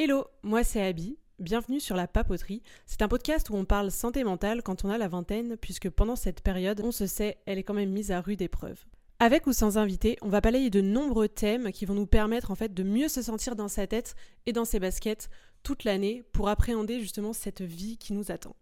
Hello, moi c'est Abby. Bienvenue sur La Papoterie. C'est un podcast où on parle santé mentale quand on a la vingtaine, puisque pendant cette période, on se sait, elle est quand même mise à rude épreuve. Avec ou sans invité, on va balayer de nombreux thèmes qui vont nous permettre en fait de mieux se sentir dans sa tête et dans ses baskets toute l'année pour appréhender justement cette vie qui nous attend.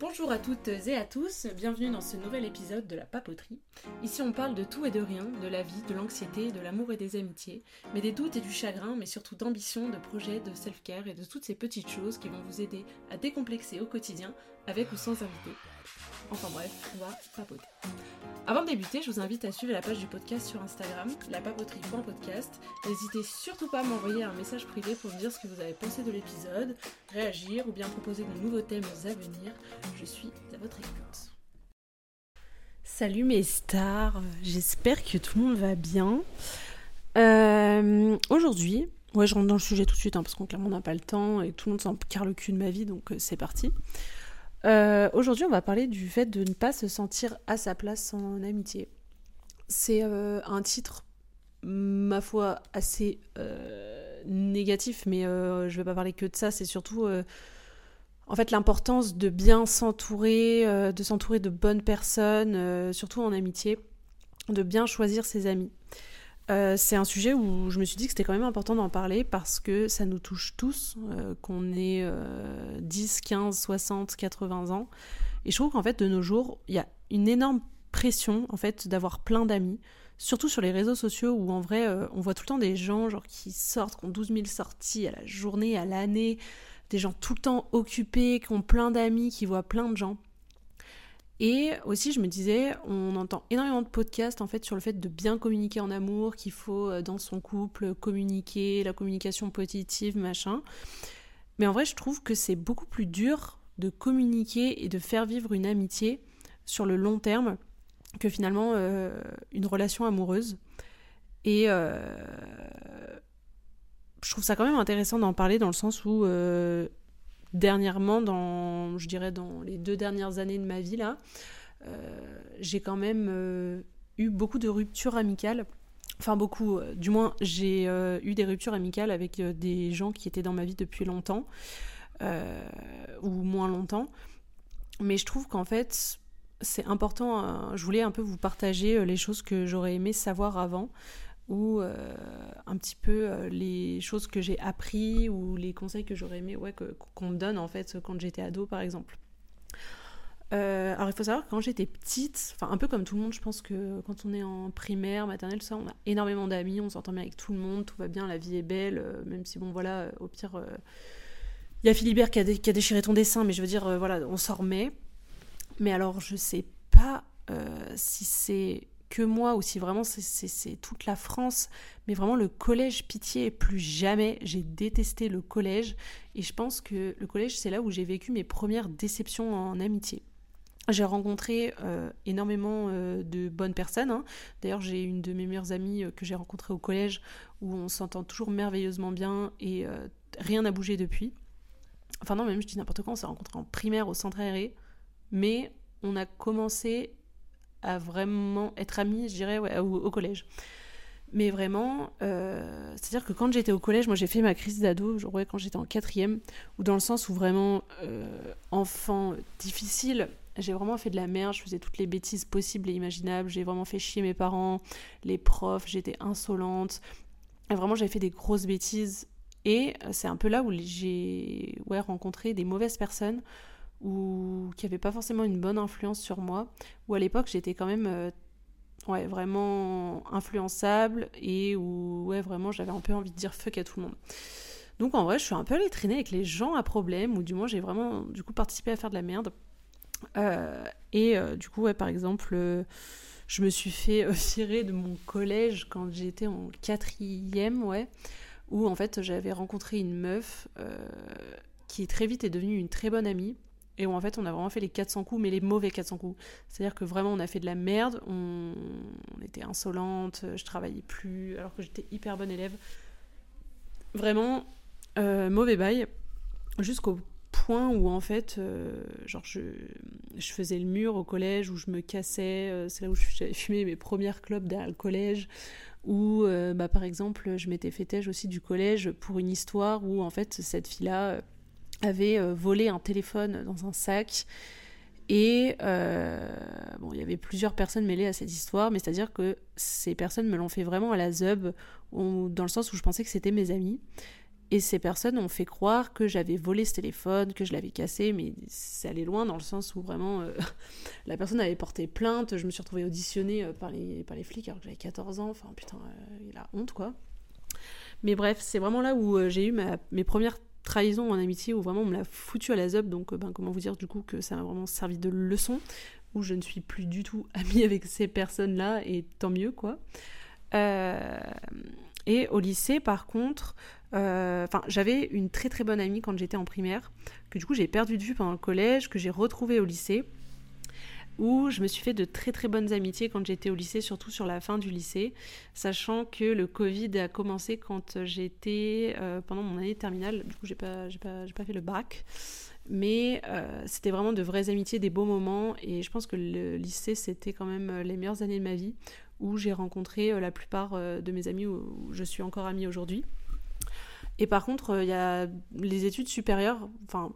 Bonjour à toutes et à tous, bienvenue dans ce nouvel épisode de la papoterie. Ici on parle de tout et de rien, de la vie, de l'anxiété, de l'amour et des amitiés, mais des doutes et du chagrin, mais surtout d'ambition, de projets, de self-care et de toutes ces petites choses qui vont vous aider à décomplexer au quotidien avec ou sans invité. Enfin bref, on va papoter. Avant de débuter, je vous invite à suivre la page du podcast sur Instagram, la papoterie.podcast. N'hésitez surtout pas à m'envoyer un message privé pour me dire ce que vous avez pensé de l'épisode, réagir ou bien proposer de nouveaux thèmes à venir. Je suis à votre écoute. Salut mes stars, j'espère que tout le monde va bien. Euh, aujourd'hui, ouais, je rentre dans le sujet tout de suite hein, parce qu'on clairement n'a pas le temps et tout le monde s'en carre le cul de ma vie, donc euh, c'est parti. Euh, aujourd'hui, on va parler du fait de ne pas se sentir à sa place en amitié. C'est euh, un titre, ma foi, assez euh, négatif, mais je vais pas parler que de ça. C'est surtout, en fait, l'importance de bien s'entourer, de s'entourer de bonnes personnes, surtout en amitié, de bien choisir ses amis. Euh, c'est un sujet où je me suis dit que c'était quand même important d'en parler parce que ça nous touche tous, euh, qu'on ait 10, 15, 60, 80 ans. Et je trouve qu'en fait, de nos jours, il y a une énorme pression en fait d'avoir plein d'amis, surtout sur les réseaux sociaux où en vrai, euh, on voit tout le temps des gens genre, qui sortent, qui ont 12 000 sorties à la journée, à l'année, des gens tout le temps occupés, qui ont plein d'amis, qui voient plein de gens. Et aussi, je me disais, on entend énormément de podcasts en fait sur le fait de bien communiquer en amour, qu'il faut euh, dans son couple communiquer, la communication positive, machin. Mais en vrai, je trouve que c'est beaucoup plus dur de communiquer et de faire vivre une amitié sur le long terme que finalement euh, une relation amoureuse. Et euh, je trouve ça quand même intéressant d'en parler dans le sens où dernièrement, dans, je dirais dans les deux dernières années de ma vie, là, euh, j'ai quand même euh, eu beaucoup de ruptures amicales. Enfin, beaucoup. Euh, du moins, j'ai eu des ruptures amicales avec des gens qui étaient dans ma vie depuis longtemps, ou moins longtemps. Mais je trouve qu'en fait, c'est important. je voulais un peu vous partager les choses que j'aurais aimé savoir avant ou euh, un petit peu euh, les choses que j'ai appris ou les conseils que j'aurais aimé ouais, qu'on me donne en fait quand j'étais ado par exemple. Euh, alors il faut savoir que quand j'étais petite, enfin un peu comme tout le monde, je pense que quand on est en primaire, maternelle, ça, on a énormément d'amis, on s'entend bien avec tout le monde, tout va bien, la vie est belle, même si bon voilà, au pire, il y a Philibert qui a, qui a, déchiré ton dessin, mais je veux dire, voilà, on s'en remet. Mais alors je sais pas si c'est que moi ou si vraiment c'est toute la France, mais vraiment le collège pitié plus jamais. J'ai détesté le collège et je pense que le collège c'est là où j'ai vécu mes premières déceptions en amitié. J'ai rencontré euh, énormément euh, de bonnes personnes. Hein. D'ailleurs, j'ai une de mes meilleures amies euh, que j'ai rencontrée au collège où on s'entend toujours merveilleusement bien et rien n'a bougé depuis. Enfin non, même je dis n'importe quoi, on s'est rencontrés en primaire au centre aéré, mais on a commencé à vraiment être amie, je dirais, au, collège. Mais vraiment, euh, c'est-à-dire que quand j'étais au collège, moi j'ai fait ma crise d'ado, quand j'étais en quatrième, ou dans le sens où vraiment, euh, enfant difficile, j'ai vraiment fait de la merde, je faisais toutes les bêtises possibles et imaginables, j'ai vraiment fait chier mes parents, les profs, j'étais insolente, vraiment j'avais fait des grosses bêtises. Et c'est un peu là où j'ai ouais, rencontré des mauvaises personnes ou qui n'avait pas forcément une bonne influence sur moi, où à l'époque j'étais quand même euh, ouais, vraiment influençable et où ouais, vraiment j'avais un peu envie de dire fuck à tout le monde. Donc en vrai, je suis un peu allée traîner avec les gens à problème, ou du moins j'ai vraiment du coup participé à faire de la merde. Euh, et euh, du coup, ouais, par exemple, je me suis fait virer de mon collège quand j'étais en quatrième, ouais, où en fait j'avais rencontré une meuf qui très vite est devenue une très bonne amie et où en fait on a vraiment fait les 400 coups, mais les mauvais 400 coups. C'est-à-dire que vraiment on a fait de la merde, on, était insolente, je travaillais plus, alors que j'étais hyper bonne élève. Vraiment, euh, mauvais bail, jusqu'au point où en fait, euh, genre je, faisais le mur au collège, où je me cassais, euh, c'est là où j'avais fumé mes premières clopes derrière le collège, Ou bah, par exemple, je m'étais fait têche aussi du collège pour une histoire où en fait cette fille-là avait volé un téléphone dans un sac et euh, bon, il y avait plusieurs personnes mêlées à cette histoire, mais c'est-à-dire que ces personnes me l'ont fait vraiment à la zeub, dans le sens où je pensais que c'était mes amis. Et ces personnes ont fait croire que j'avais volé ce téléphone, que je l'avais cassé, mais c'est allé loin dans le sens où vraiment euh, la personne avait porté plainte. Je me suis retrouvée auditionnée euh, par les, par les flics alors que j'avais 14 ans. Enfin, putain, il a honte quoi. Mais bref, c'est vraiment là où j'ai eu ma, mes premières trahison en amitié où vraiment on me l'a foutu à la zob, donc euh, ben, comment vous dire du coup que ça m'a vraiment servi de leçon, où je ne suis plus du tout amie avec ces personnes-là, et tant mieux quoi. Euh, et au lycée par contre, euh, j'avais une très très bonne amie quand j'étais en primaire, que du coup j'ai perdu de vue pendant le collège, que j'ai retrouvée au lycée où je me suis fait de très très bonnes amitiés quand j'étais au lycée, surtout sur la fin du lycée, sachant que le Covid a commencé quand j'étais euh, pendant mon année terminale. Du coup, j'ai pas, j'ai pas, pas fait le bac. Mais euh, c'était vraiment de vraies amitiés, des beaux moments. Et je pense que le lycée, c'était quand même euh, les meilleures années de ma vie, où j'ai rencontré la plupart de mes amis, où je suis encore amie aujourd'hui. Et par contre, il y a les études supérieures, enfin,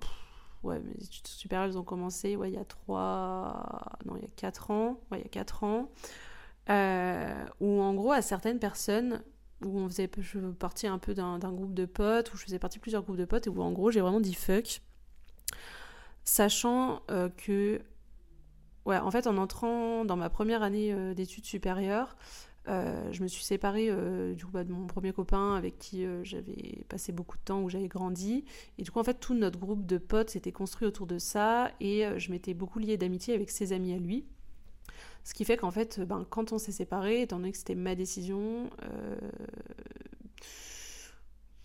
ouais, mes études supérieures, elles ont commencé ouais, il y a trois, non, il y a quatre ans, ouais, il y a quatre ans, euh, où en gros, à certaines personnes, où on faisait je partie un peu d'un groupe de potes, où je faisais partie de plusieurs groupes de potes, et où en gros, j'ai vraiment dit fuck, sachant euh, que, ouais, en fait, en entrant dans ma première année euh, d'études supérieures, euh, je me suis séparée euh, du coup, bah, de mon premier copain avec qui euh, j'avais passé beaucoup de temps, où j'avais grandi. Et du coup, en fait, tout notre groupe de potes s'était construit autour de ça. Et je m'étais beaucoup liée d'amitié avec ses amis à lui. Ce qui fait qu'en fait, ben, quand on s'est séparés, étant donné que c'était ma décision,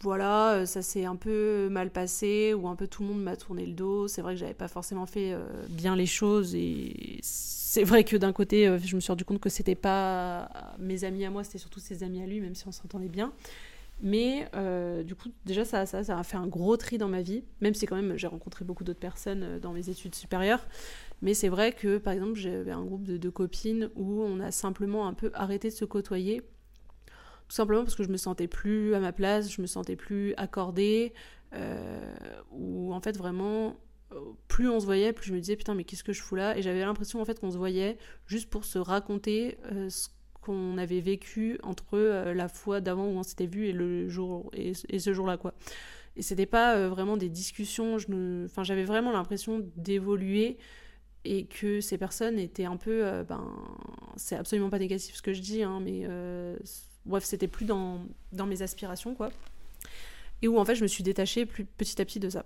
voilà, ça s'est un peu mal passé, ou un peu tout le monde m'a tourné le dos. C'est vrai que j'avais pas forcément fait bien les choses et c'est vrai que d'un côté, euh, je me suis rendu compte que c'était pas mes amis à moi, c'était surtout ses amis à lui, même si on s'entendait bien. Mais euh, du coup, déjà, ça, ça, ça a fait un gros tri dans ma vie, même si quand même j'ai rencontré beaucoup d'autres personnes euh, dans mes études supérieures. Mais c'est vrai que, par exemple, j'avais un groupe de, copines où on a simplement un peu arrêté de se côtoyer. Tout simplement parce que je me sentais plus à ma place, je me sentais plus accordée, euh, ou en fait vraiment plus on se voyait, plus je me disais putain mais qu'est-ce que je fous là? Et j'avais l'impression en fait qu'on se voyait juste pour se raconter euh, ce qu'on avait vécu entre euh, la fois d'avant où on s'était vu et le jour et, ce jour-là quoi. Et c'était pas euh, vraiment des discussions, je enfin j'avais vraiment l'impression d'évoluer et que ces personnes étaient un peu ben c'est absolument pas négatif ce que je dis hein, mais bref, c'était plus dans, mes aspirations quoi. Et où en fait je me suis détachée plus petit à petit de ça.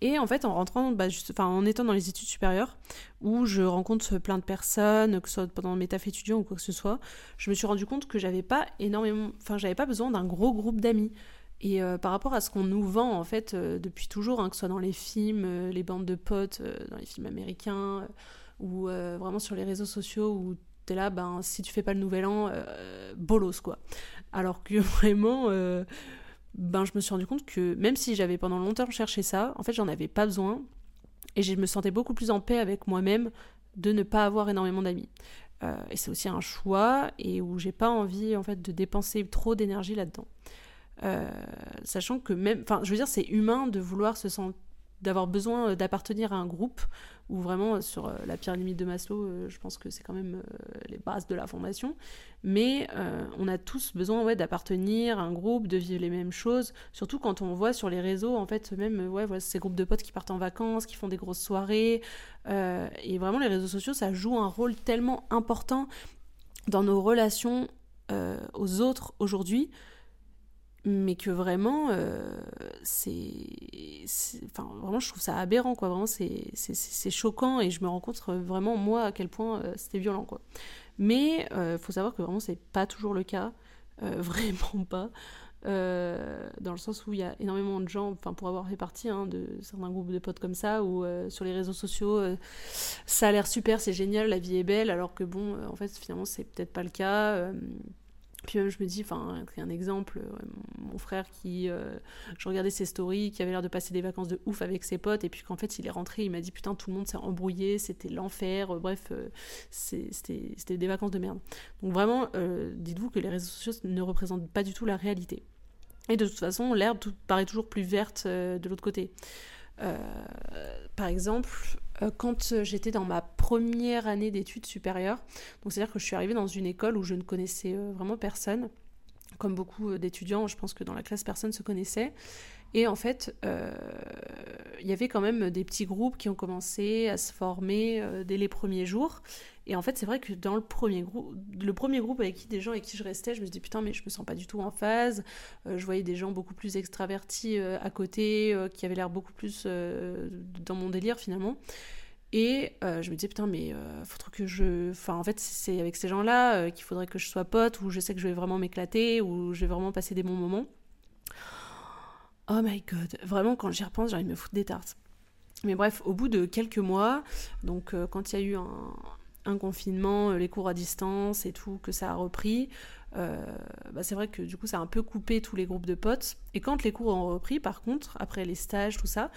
Et en fait, en rentrant, bah, en étant dans les études supérieures, où je rencontre plein de personnes, que ce soit pendant mes tafs étudiants ou quoi que ce soit, je me suis rendu compte que j'avais pas énormément, enfin, j'avais pas besoin d'un gros groupe d'amis. Et euh, par rapport à ce qu'on nous vend, en fait, euh, depuis toujours, hein, que ce soit dans les films, euh, les bandes de potes, dans les films américains, ou vraiment sur les réseaux sociaux, où t'es là, ben, si tu fais pas le nouvel an, bolos, quoi. Alors que vraiment ben, je me suis rendu compte que même si j'avais pendant longtemps cherché ça, en fait, j'en avais pas besoin. Et je me sentais beaucoup plus en paix avec moi-même de ne pas avoir énormément d'amis. Euh, et c'est aussi un choix et où j'ai pas envie en fait de dépenser trop d'énergie là-dedans. Euh, sachant que même, enfin, je veux dire, c'est humain de vouloir se sentir d'avoir besoin euh, d'appartenir à un groupe ou vraiment euh, sur euh, la pyramide de Maslow, je pense que c'est quand même les bases de la formation. Mais on a tous besoin ouais, d'appartenir à un groupe, de vivre les mêmes choses, surtout quand on voit sur les réseaux, en fait, même ouais, voilà, ces groupes de potes qui partent en vacances, qui font des grosses soirées. et vraiment, les réseaux sociaux, ça joue un rôle tellement important dans nos relations aux autres aujourd'hui mais que vraiment euh, c'est enfin vraiment je trouve ça aberrant quoi. Vraiment c'est choquant et je me rends compte vraiment moi à quel point euh, c'était violent quoi. Mais euh, faut savoir que vraiment c'est pas toujours le cas vraiment pas dans le sens où il y a énormément de gens enfin pour avoir fait partie hein, de certains groupes de potes comme ça où sur les réseaux sociaux ça a l'air super c'est génial la vie est belle alors que bon en fait finalement c'est peut-être pas le cas Puis même, je me dis, enfin, un exemple, mon frère qui, je regardais ses stories, qui avait l'air de passer des vacances de ouf avec ses potes, et puis qu'en fait, il est rentré, il m'a dit, putain, tout le monde s'est embrouillé, c'était l'enfer, bref, c'était des vacances de merde. Donc vraiment, dites-vous que les réseaux sociaux ne représentent pas du tout la réalité. Et de toute façon, l'herbe paraît toujours plus verte euh, de l'autre côté. Euh, par exemple, euh, quand j'étais dans ma première année d'études supérieures, donc c'est-à-dire que je suis arrivée dans une école où je ne connaissais vraiment personne, comme beaucoup d'étudiants, je pense que dans la classe personne se connaissait. Et en fait, il y avait quand même des petits groupes qui ont commencé à se former dès les premiers jours. Et en fait, c'est vrai que dans le premier groupe, le premier groupe avec qui des gens avec qui je restais, je me suis dit putain, mais je me sens pas du tout en phase. Euh, je voyais des gens beaucoup plus extravertis euh, à côté, euh, qui avaient l'air beaucoup plus dans mon délire finalement. Et je me disais putain, mais trop que je. Enfin, en fait, c'est avec ces gens-là qu'il faudrait que je sois pote, où je sais que je vais vraiment m'éclater, où je vais vraiment passer des bons moments. Oh my god, vraiment, quand j'y repense, j'ai envie de me foutre des tartes. Mais bref, au bout de quelques mois, donc quand il y a eu un, un confinement, euh, les cours à distance et tout, que ça a repris, euh, bah c'est vrai que du coup ça a un peu coupé tous les groupes de potes. Et quand les cours ont repris, par contre, après les stages, tout ça,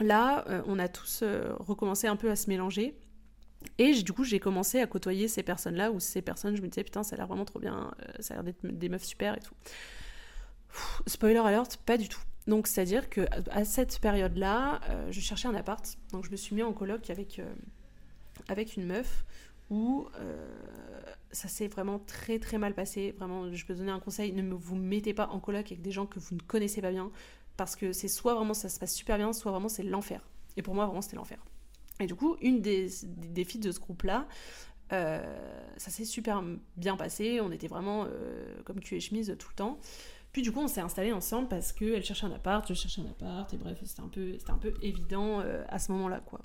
là euh, on a tous recommencé un peu à se mélanger. Et du coup j'ai commencé à côtoyer ces personnes-là, ou ces personnes, je me disais putain ça a l'air vraiment trop bien, ça a l'air d'être des meufs super et tout. spoiler alert, pas du tout. Donc c'est-à-dire que à cette période-là, je cherchais un appart, donc je me suis mis en coloc avec avec une meuf où euh, ça s'est vraiment très très mal passé. Vraiment, je peux donner un conseil, ne vous mettez pas en coloc avec des gens que vous ne connaissez pas bien, parce que c'est soit vraiment ça se passe super bien, soit vraiment c'est l'enfer. Et pour moi, vraiment, c'était l'enfer. Et du coup, une des, des filles de ce groupe-là, euh, ça s'est super bien passé, on était vraiment euh, comme cul et chemise tout le temps. Puis du coup, on s'est installés ensemble parce qu'elle cherchait un appart, je cherchais un appart, et bref, c'était un peu, un peu évident à ce moment-là, quoi.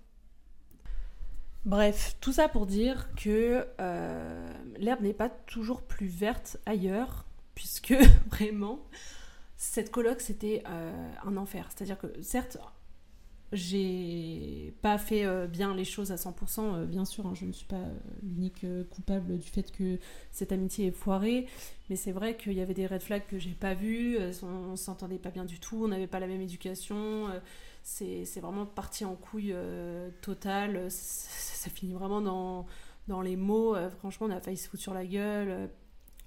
Bref, tout ça pour dire que euh, l'herbe n'est pas toujours plus verte ailleurs, puisque vraiment, cette colloque, c'était euh, un enfer. C'est-à-dire que certes, j'ai pas fait euh, bien les choses à 100%, bien sûr, hein, je ne suis pas l'unique coupable du fait que cette amitié est foirée, mais c'est vrai qu'il y avait des red flags que j'ai pas vus, on, on s'entendait pas bien du tout, on n'avait pas la même éducation c'est vraiment parti en couille euh, totale. Ça, finit vraiment dans, dans les mots. Euh, franchement, on a failli se foutre sur la gueule. Euh,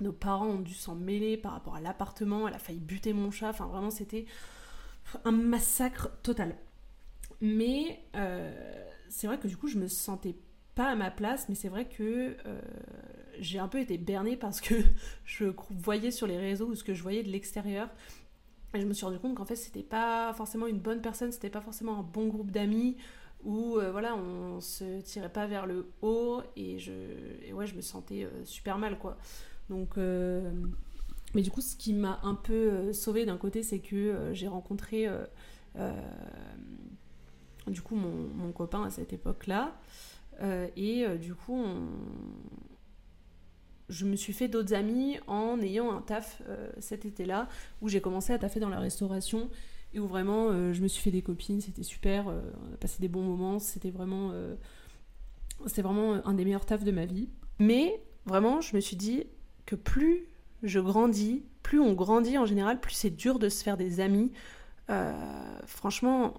nos parents ont dû s'en mêler par rapport à l'appartement. Elle a failli buter mon chat. Enfin, vraiment, c'était un massacre total. Mais c'est vrai que du coup, je me sentais pas à ma place, mais c'est vrai que j'ai un peu été bernée parce que je voyais sur les réseaux ou ce que je voyais de l'extérieur et je me suis rendu compte qu'en fait, c'était pas forcément une bonne personne, c'était pas forcément un bon groupe d'amis où euh, voilà, on se tirait pas vers le haut et je, et ouais, je me sentais euh, super mal quoi. Donc, euh, mais du coup, ce qui m'a un peu sauvée d'un côté, c'est que j'ai rencontré du coup mon, mon, copain à cette époque-là et du coup, on, je me suis fait d'autres amis en ayant un taf euh, cet été-là, où j'ai commencé à taffer dans la restauration et où vraiment euh, je me suis fait des copines, c'était super, euh, on a passé des bons moments, c'était vraiment, c'est vraiment un des meilleurs tafs de ma vie. Mais vraiment, je me suis dit que plus je grandis, plus on grandit en général, plus c'est dur de se faire des amis. franchement,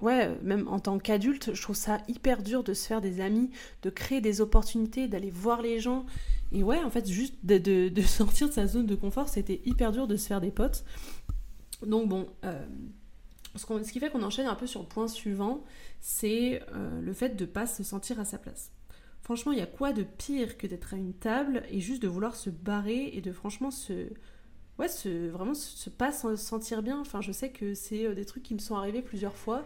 ouais, même en tant qu'adulte, je trouve ça hyper dur de se faire des amis, de créer des opportunités, d'aller voir les gens. Et ouais, en fait, juste de, sortir de sa zone de confort, c'était hyper dur de se faire des potes. Donc bon, euh, ce, qui fait qu'on enchaîne un peu sur le point suivant, c'est euh, le fait de pas se sentir à sa place. Franchement, il y a quoi de pire que d'être à une table et juste de vouloir se barrer et de franchement se... Ouais, se, vraiment se, pas se sentir bien. Enfin, je sais que c'est euh, des trucs qui me sont arrivés plusieurs fois,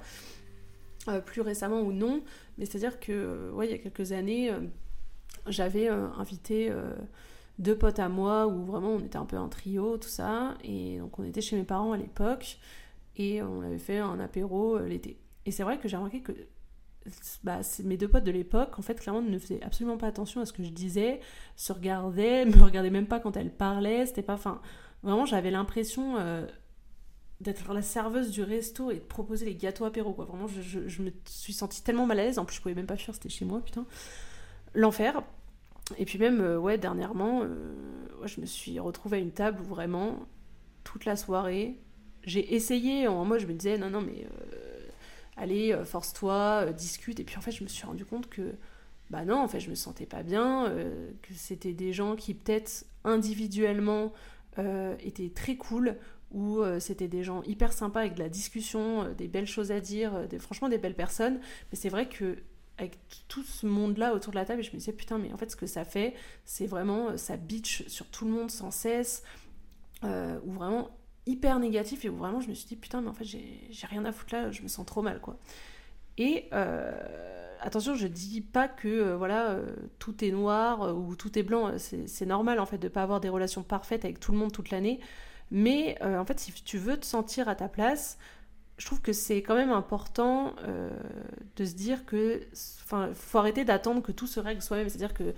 plus récemment ou non, mais c'est-à-dire que, ouais, il y a quelques années j'avais euh, invité euh, deux potes à moi où vraiment on était un peu un trio, tout ça. Et donc on était chez mes parents à l'époque et on avait fait un apéro euh, l'été. Et c'est vrai que j'ai remarqué que bah, mes deux potes de l'époque, en fait, clairement, ne faisaient absolument pas attention à ce que je disais, se regardaient, me regardaient même pas quand elles parlaient. C'était pas. Vraiment, j'avais l'impression d'être la serveuse du resto et de proposer les gâteaux apéro, quoi. Vraiment, je, me suis sentie tellement mal à l'aise. En plus, je pouvais même pas fuir, c'était chez moi, putain. L'enfer. et puis même, ouais, dernièrement, je me suis retrouvée à une table où vraiment, toute la soirée, j'ai essayé, en moi je me disais, non, non, mais allez, force-toi, discute. Et puis en fait, je me suis rendu compte que, bah non, en fait, je me sentais pas bien, que c'était des gens qui peut-être individuellement étaient très cool, où euh, c'était des gens hyper sympas avec de la discussion, euh, des belles choses à dire, euh, des, franchement des belles personnes. Mais c'est vrai que avec tout ce monde-là autour de la table, je me disais putain, mais en fait, ce que ça fait, c'est vraiment ça bitch sur tout le monde sans cesse, ou vraiment hyper négatif, et où vraiment je me suis dit putain, mais en fait, j'ai rien à foutre là, je me sens trop mal quoi. Et attention, je dis pas que voilà tout est noir ou tout est blanc, c'est normal en fait de pas avoir des relations parfaites avec tout le monde toute l'année. Mais euh, en fait, si tu veux te sentir à ta place, je trouve que c'est quand même important euh, de se dire que, enfin, faut arrêter d'attendre que tout se règle soi-même. C'est-à-dire que,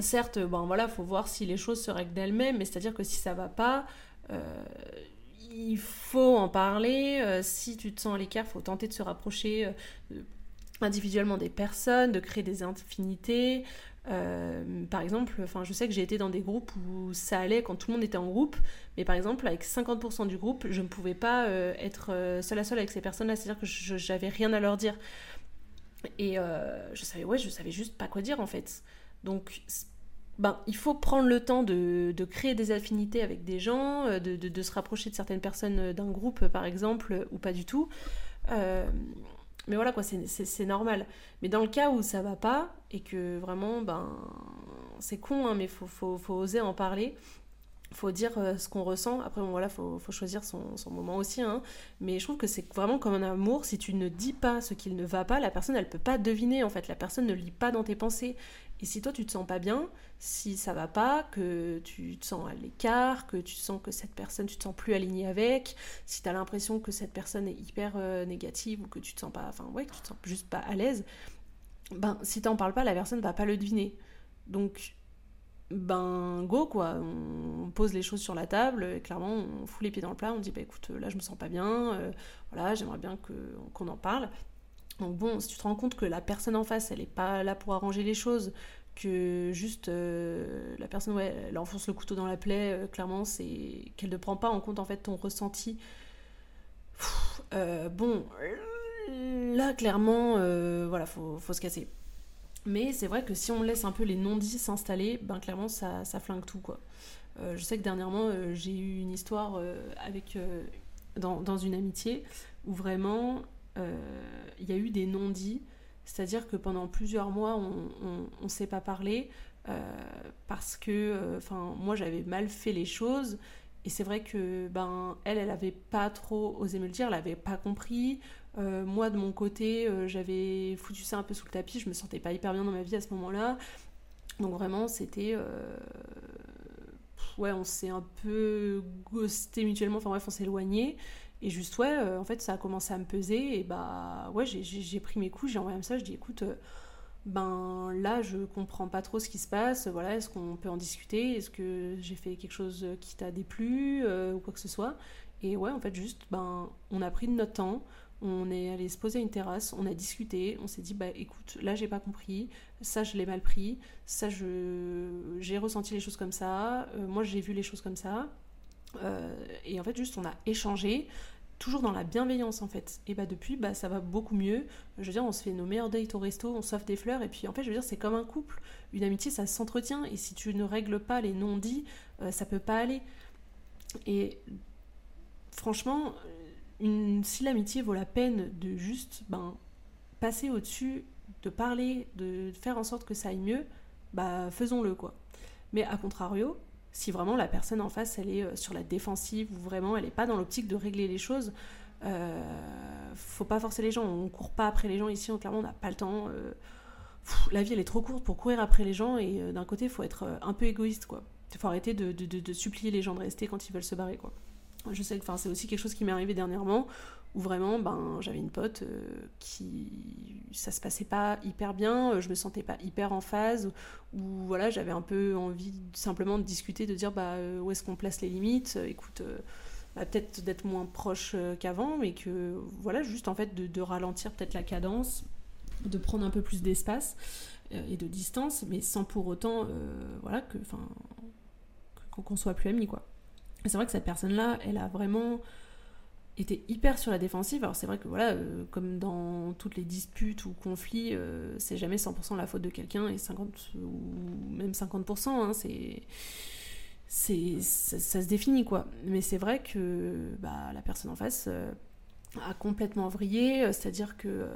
certes, bon voilà, faut voir si les choses se règlent d'elles-mêmes, mais c'est-à-dire que si ça va pas, euh, il faut en parler. si tu te sens à l'écart, faut tenter de se rapprocher individuellement des personnes, de créer des infinités. Euh, par exemple, enfin, je sais que j'ai été dans des groupes où ça allait quand tout le monde était en groupe, mais par exemple, avec 50% du groupe, je ne pouvais pas euh, être euh, seule à seule avec ces personnes-là, c'est-à-dire que j'avais rien à leur dire. Et je savais, ouais, je savais juste pas quoi dire en fait. Donc, ben, il faut prendre le temps de, de créer des affinités avec des gens, de, de, de se rapprocher de certaines personnes d'un groupe, par exemple, ou pas du tout. Mais voilà, quoi, c'est normal. Mais dans le cas où ça va pas, et que vraiment, ben, c'est con, hein, mais faut, faut, faut, oser en parler, faut dire euh, ce qu'on ressent. Après, bon, voilà, faut, faut choisir son, son, moment aussi. Hein. Mais je trouve que c'est vraiment comme un amour. Si tu ne dis pas ce qu'il ne va pas, la personne, elle peut pas deviner, en fait. La personne ne lit pas dans tes pensées. Et si toi, tu te sens pas bien, si ça va pas, que tu te sens à l'écart, que tu sens que cette personne, tu te sens plus aligné avec, si tu as l'impression que cette personne est hyper euh, négative ou que tu te sens pas, enfin, ouais, que tu te sens juste pas à l'aise, ben, si t'en parles pas, la personne va pas le deviner. Donc, ben go quoi, on pose les choses sur la table, et clairement on fout les pieds dans le plat, on dit bah écoute là je me sens pas bien, euh, voilà j'aimerais bien qu'on en parle. Donc bon, si tu te rends compte que la personne en face elle est pas là pour arranger les choses, que juste euh, la personne ouais elle enfonce le couteau dans la plaie, euh, clairement c'est qu'elle ne prend pas en compte en fait ton ressenti. bon, là clairement voilà faut, faut se casser. Mais c'est vrai que si on laisse un peu les non-dits s'installer, ben clairement ça, ça flingue tout quoi. Euh, je sais que dernièrement euh, j'ai eu une histoire euh, avec dans, dans, une amitié où vraiment il y a eu des non-dits, c'est-à-dire que pendant plusieurs mois on ne s'est pas parlé parce que enfin moi j'avais mal fait les choses et c'est vrai que ben elle elle avait pas trop osé me le dire, elle avait pas compris. Euh, moi, de mon côté, euh, j'avais foutu ça un peu sous le tapis, je me sentais pas hyper bien dans ma vie à ce moment-là. Donc vraiment, c'était... Euh, ouais, on s'est un peu ghosté mutuellement, enfin bref, on s'est éloigné. Et juste, ouais, en fait, ça a commencé à me peser. Et bah, ouais, j'ai pris mes coups, j'ai envoyé un message, je dis, écoute, ben là, je comprends pas trop ce qui se passe. Voilà, est-ce qu'on peut en discuter? Est-ce que j'ai fait quelque chose qui t'a déplu ou quoi que ce soit? Et ouais, en fait, juste, ben, on a pris de notre temps on est allé se poser à une terrasse, on a discuté, on s'est dit bah écoute, là j'ai pas compris, ça je l'ai mal pris, ça je j'ai ressenti les choses comme ça, euh, moi j'ai vu les choses comme ça. Euh, et en fait juste on a échangé, toujours dans la bienveillance en fait. Et bah depuis bah ça va beaucoup mieux. Je veux dire on se fait nos meilleurs dates au resto, on s'offre des fleurs et puis en fait je veux dire c'est comme un couple. Une amitié ça s'entretient et si tu ne règles pas les non-dits, euh, ça peut pas aller. Et franchement, si l'amitié vaut la peine de juste ben, passer au-dessus, de parler, de faire en sorte que ça aille mieux, bah faisons-le quoi. Mais à contrario, si vraiment la personne en face elle est euh, sur la défensive ou vraiment elle n'est pas dans l'optique de régler les choses, euh, faut pas forcer les gens, on court pas après les gens ici, clairement on n'a pas le temps. Euh, la vie elle est trop courte pour courir après les gens et euh, d'un côté faut être un peu égoïste quoi. Faut arrêter de, de, de, supplier les gens de rester quand ils veulent se barrer quoi. Je sais que c'est aussi quelque chose qui m'est arrivé dernièrement où vraiment ben, j'avais une pote euh, qui ça se passait pas hyper bien, euh, je me sentais pas hyper en phase, ou voilà j'avais un peu envie simplement de discuter, de dire bah, euh, où est-ce qu'on place les limites, écoute bah, peut-être d'être moins proche qu'avant, mais que voilà juste en fait de, de ralentir peut-être la cadence, de prendre un peu plus d'espace. et de distance, mais sans pour autant, voilà, que, qu'on soit plus amis, quoi. C'est vrai que cette personne-là, elle a vraiment était hyper sur la défensive. Alors c'est vrai que voilà, euh, comme dans toutes les disputes ou conflits, euh, c'est jamais 100% la faute de quelqu'un et 50 ou même 50%, hein, c'est c'est ça, se définit quoi. Mais c'est vrai que bah, la personne en face euh, a complètement vrillé, c'est-à-dire que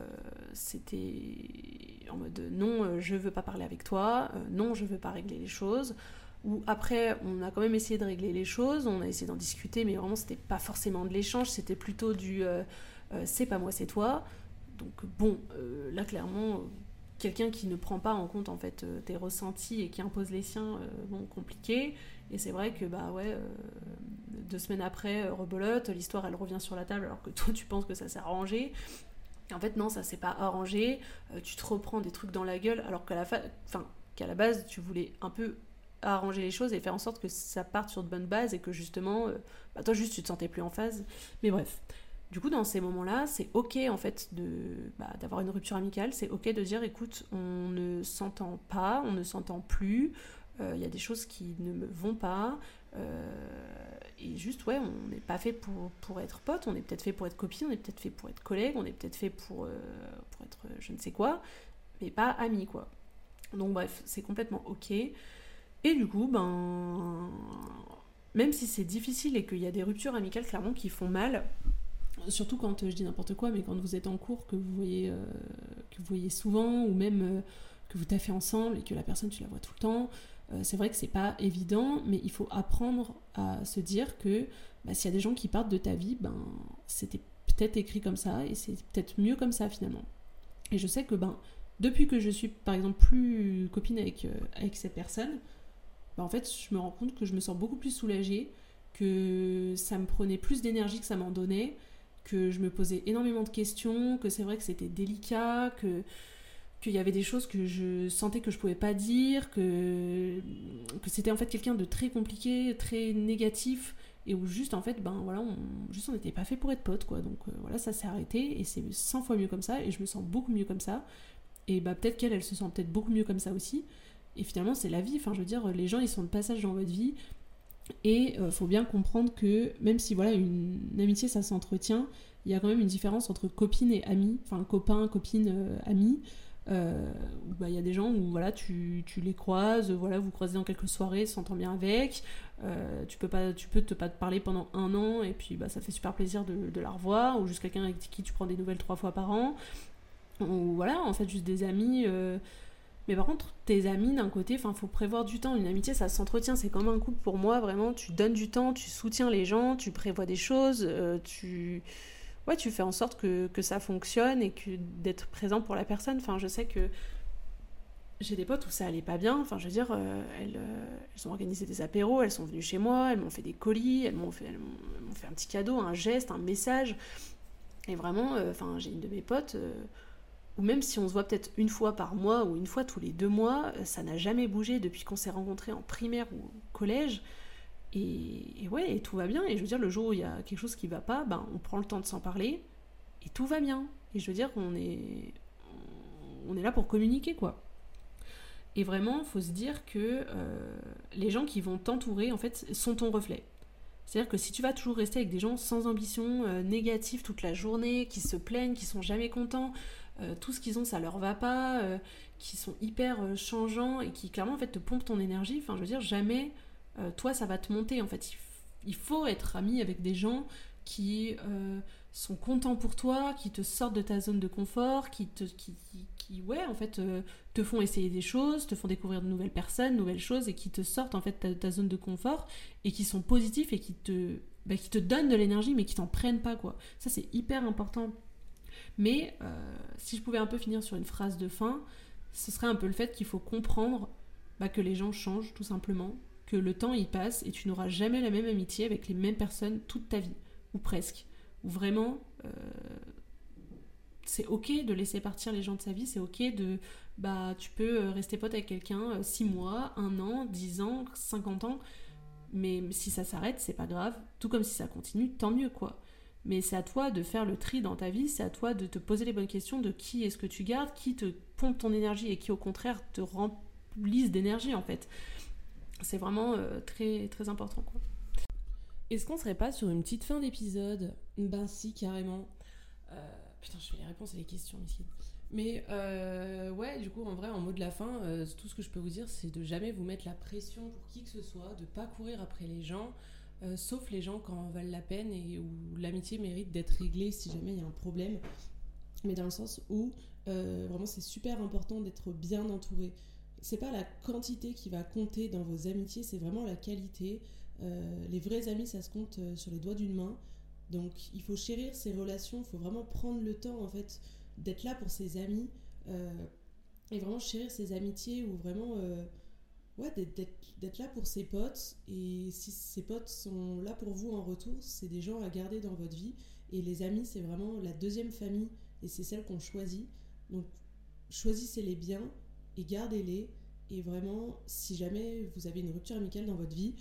c'était en mode non, je veux pas parler avec toi, non, je veux pas régler les choses où après on a quand même essayé de régler les choses, on a essayé d'en discuter, mais vraiment c'était pas forcément de l'échange, c'était plutôt du euh, euh, c'est pas moi, c'est toi. Donc bon, euh, là clairement, quelqu'un qui ne prend pas en compte en fait tes ressentis et qui impose les siens, bon, compliqué. Et c'est vrai que bah ouais, deux semaines après, rebolote, l'histoire elle revient sur la table alors que toi tu penses que ça s'est arrangé. en fait non, ça s'est pas arrangé, tu te reprends des trucs dans la gueule alors qu'à la, fin, qu'à la base tu voulais un peu arranger les choses et faire en sorte que ça parte sur de bonnes bases et que justement, euh, bah, toi juste tu te sentais plus en phase. Mais bref. Du coup, dans ces moments-là, c'est ok en fait de bah, d'avoir une rupture amicale. C'est ok de dire, écoute, on ne s'entend pas, on ne s'entend plus. Euh, il y a des choses qui ne me vont pas. Euh, et juste, ouais, on n'est pas fait pour, pour être pote, on est peut-être fait pour être copine, on est peut-être fait pour être collègue, on est peut-être fait pour, pour être je ne sais quoi, mais pas ami, quoi. Donc bref, c'est complètement ok. Et du coup, ben, même si c'est difficile et qu'il y a des ruptures amicales clairement qui font mal, surtout quand je dis n'importe quoi, mais quand vous êtes en cours, que vous voyez, euh, que vous voyez souvent, ou même euh, que vous taffez ensemble et que la personne tu la vois tout le temps, euh, c'est vrai que c'est pas évident, mais il faut apprendre à se dire que bah, s'il y a des gens qui partent de ta vie, ben c'était peut-être écrit comme ça et c'est peut-être mieux comme ça finalement. Et je sais que ben depuis que je suis par exemple plus copine avec, avec cette personne, bah, en fait, je me rends compte que je me sens beaucoup plus soulagée, que ça me prenait plus d'énergie que ça m'en donnait, que je me posais énormément de questions, que c'est vrai que c'était délicat, que qu'il y avait des choses que je sentais que je pouvais pas dire, que, que c'était en fait quelqu'un de très compliqué, très négatif, et où juste en fait, ben voilà, on, juste on n'était pas fait pour être potes, quoi. Donc euh, voilà, ça s'est arrêté, et c'est 100 fois mieux comme ça, et je me sens beaucoup mieux comme ça. Et bah peut-être qu'elle, elle se sent peut-être beaucoup mieux comme ça aussi. Et finalement, c'est la vie. Enfin, je veux dire, les gens, ils sont de passage dans votre vie. Et il euh, faut bien comprendre que même si voilà une, amitié ça s'entretient, il y a quand même une différence entre copine et ami, enfin copain, copine, euh, ami. Euh, bah, il y a des gens où voilà tu, tu, les croises, voilà vous croisez dans quelques soirées, s'entend bien avec, tu peux pas tu peux te pas te parler pendant un an et puis bah ça fait super plaisir de, de la revoir ou juste quelqu'un avec qui tu prends des nouvelles trois fois par an ou voilà en fait juste des amis mais par contre, tes amis, d'un côté, il faut prévoir du temps. Une amitié, ça s'entretient. C'est comme un couple pour moi, vraiment. Tu donnes du temps, tu soutiens les gens, tu prévois des choses, euh, tu... Ouais, tu fais en sorte que, que ça fonctionne et que d'être présent pour la personne. Enfin, je sais que j'ai des potes où ça allait pas bien. Enfin, je veux dire, euh, elles, euh, elles, ont organisé des apéros, elles sont venues chez moi, elles m'ont fait des colis, elles m'ont fait, fait, un petit cadeau, un geste, un message. Et vraiment, enfin, j'ai une de mes potes ou même si on se voit peut-être une fois par mois ou une fois tous les deux mois, euh, ça n'a jamais bougé depuis qu'on s'est rencontrés en primaire ou collège. Et, ouais, et tout va bien. Et je veux dire, le jour où il y a quelque chose qui va pas, ben, on prend le temps de s'en parler et tout va bien. Et je veux dire qu'on est, on est là pour communiquer, quoi. Et vraiment, faut se dire que euh, les gens qui vont t'entourer, en fait, sont ton reflet. C'est-à-dire que si tu vas toujours rester avec des gens sans ambition, euh, négatifs toute la journée, qui se plaignent, qui sont jamais contents, euh, tout ce qu'ils ont ça leur va pas, euh, qui sont hyper euh, changeants et qui clairement en fait te pompent ton énergie. Enfin, je veux dire, jamais toi ça va te monter. En fait, il, faut être ami avec des gens qui sont contents pour toi, qui te sortent de ta zone de confort, qui te, qui, ouais, en fait, te font essayer des choses, te font découvrir de nouvelles personnes, nouvelles choses, et qui te sortent en fait de ta, zone de confort et qui sont positifs et qui te, bah, qui te donnent de l'énergie, mais qui t'en prennent pas quoi. Ça c'est hyper important mais euh, si je pouvais un peu finir sur une phrase de fin, ce serait un peu le fait qu'il faut comprendre bah, que les gens changent tout simplement, que le temps y passe et tu n'auras jamais la même amitié avec les mêmes personnes toute ta vie, ou presque. Ou vraiment, euh, c'est ok de laisser partir les gens de sa vie, c'est ok de, bah, tu peux euh, rester pote avec quelqu'un 6 mois, 1 an, 10 ans, 50 ans, mais si ça s'arrête, c'est pas grave, tout comme si ça continue, tant mieux quoi. Mais c'est à toi de faire le tri dans ta vie, c'est à toi de te poser les bonnes questions de qui est-ce que tu gardes, qui te pompe ton énergie et qui au contraire te remplisse d'énergie en fait. C'est vraiment euh, très très important quoi. Est-ce qu'on serait pas sur une petite fin d'épisode? Ben si, carrément. Euh, putain, je fais les réponses à les questions, ici. Mais euh, ouais, du coup, en vrai, en mot de la fin, tout ce que je peux vous dire, c'est de jamais vous mettre la pression pour qui que ce soit, de pas courir après les gens, euh, sauf les gens quand valent la peine et où l'amitié mérite d'être réglée si jamais il y a un problème. Mais dans le sens où euh, vraiment c'est super important d'être bien entouré. C'est pas la quantité qui va compter dans vos amitiés, c'est vraiment la qualité. Euh, les vrais amis, ça se compte sur les doigts d'une main. Donc il faut chérir ces relations, il faut vraiment prendre le temps en fait d'être là pour ses amis et vraiment chérir ses amitiés ou vraiment ouais, d'être là pour ses potes. Et si ses potes sont là pour vous en retour, c'est des gens à garder dans votre vie. Et les amis, c'est vraiment la deuxième famille et c'est celle qu'on choisit. Donc choisissez-les bien et gardez-les. Et vraiment, si jamais vous avez une rupture amicale dans votre vie,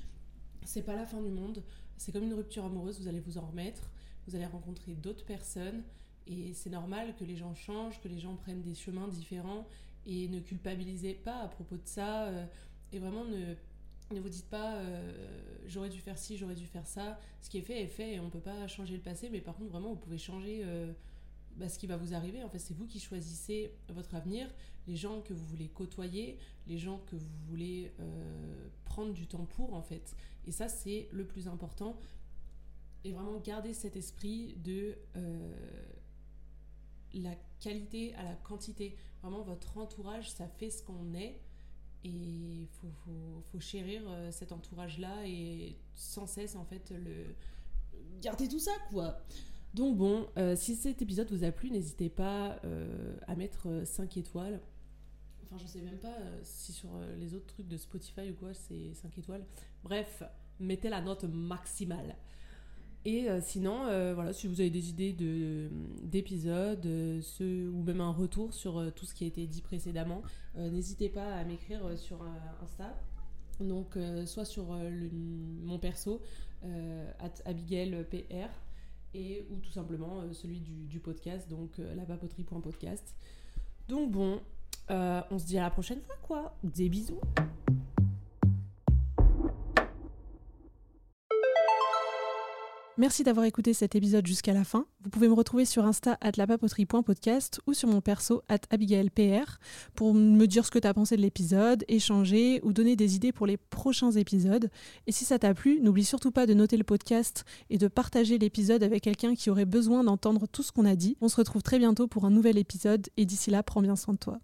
c'est pas la fin du monde. C'est comme une rupture amoureuse, vous allez vous en remettre. Vous allez rencontrer d'autres personnes. Et c'est normal que les gens changent, que les gens prennent des chemins différents. Et ne culpabilisez pas à propos de ça. Euh, et vraiment, ne, ne vous dites pas euh, j'aurais dû faire ci, j'aurais dû faire ça. Ce qui est fait est fait et on ne peut pas changer le passé, mais par contre, vraiment, vous pouvez changer euh, bah, ce qui va vous arriver. En fait, c'est vous qui choisissez votre avenir, les gens que vous voulez côtoyer, les gens que vous voulez euh, prendre du temps pour, en fait. Et ça, c'est le plus important. Et vraiment garder cet esprit de la qualité à la quantité. Vraiment, votre entourage, ça fait ce qu'on est. Et il faut, faut, faut, chérir euh, cet entourage-là et sans cesse, en fait, le... garder tout ça, quoi. Donc bon, euh, si cet épisode vous a plu, n'hésitez pas euh, à mettre 5 étoiles. Enfin, je sais même pas si sur les autres trucs de Spotify ou quoi, c'est 5 étoiles. Bref, mettez la note maximale. Et euh, sinon, euh, voilà, si vous avez des idées d'épisodes, euh, ou même un retour sur tout ce qui a été dit précédemment, n'hésitez pas à m'écrire sur Insta. Donc, soit sur mon perso, AbigailPR, et, ou tout simplement celui du, podcast, donc lapapoterie.podcast. Donc bon, on se dit à la prochaine fois, quoi. Des bisous. Merci d'avoir écouté cet épisode jusqu'à la fin. Vous pouvez me retrouver sur Insta at lapapoterie.podcast ou sur mon perso at abigailpr pour me dire ce que tu as pensé de l'épisode, échanger ou donner des idées pour les prochains épisodes. Et si ça t'a plu, n'oublie surtout pas de noter le podcast et de partager l'épisode avec quelqu'un qui aurait besoin d'entendre tout ce qu'on a dit. On se retrouve très bientôt pour un nouvel épisode et d'ici là, prends bien soin de toi.